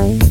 Thank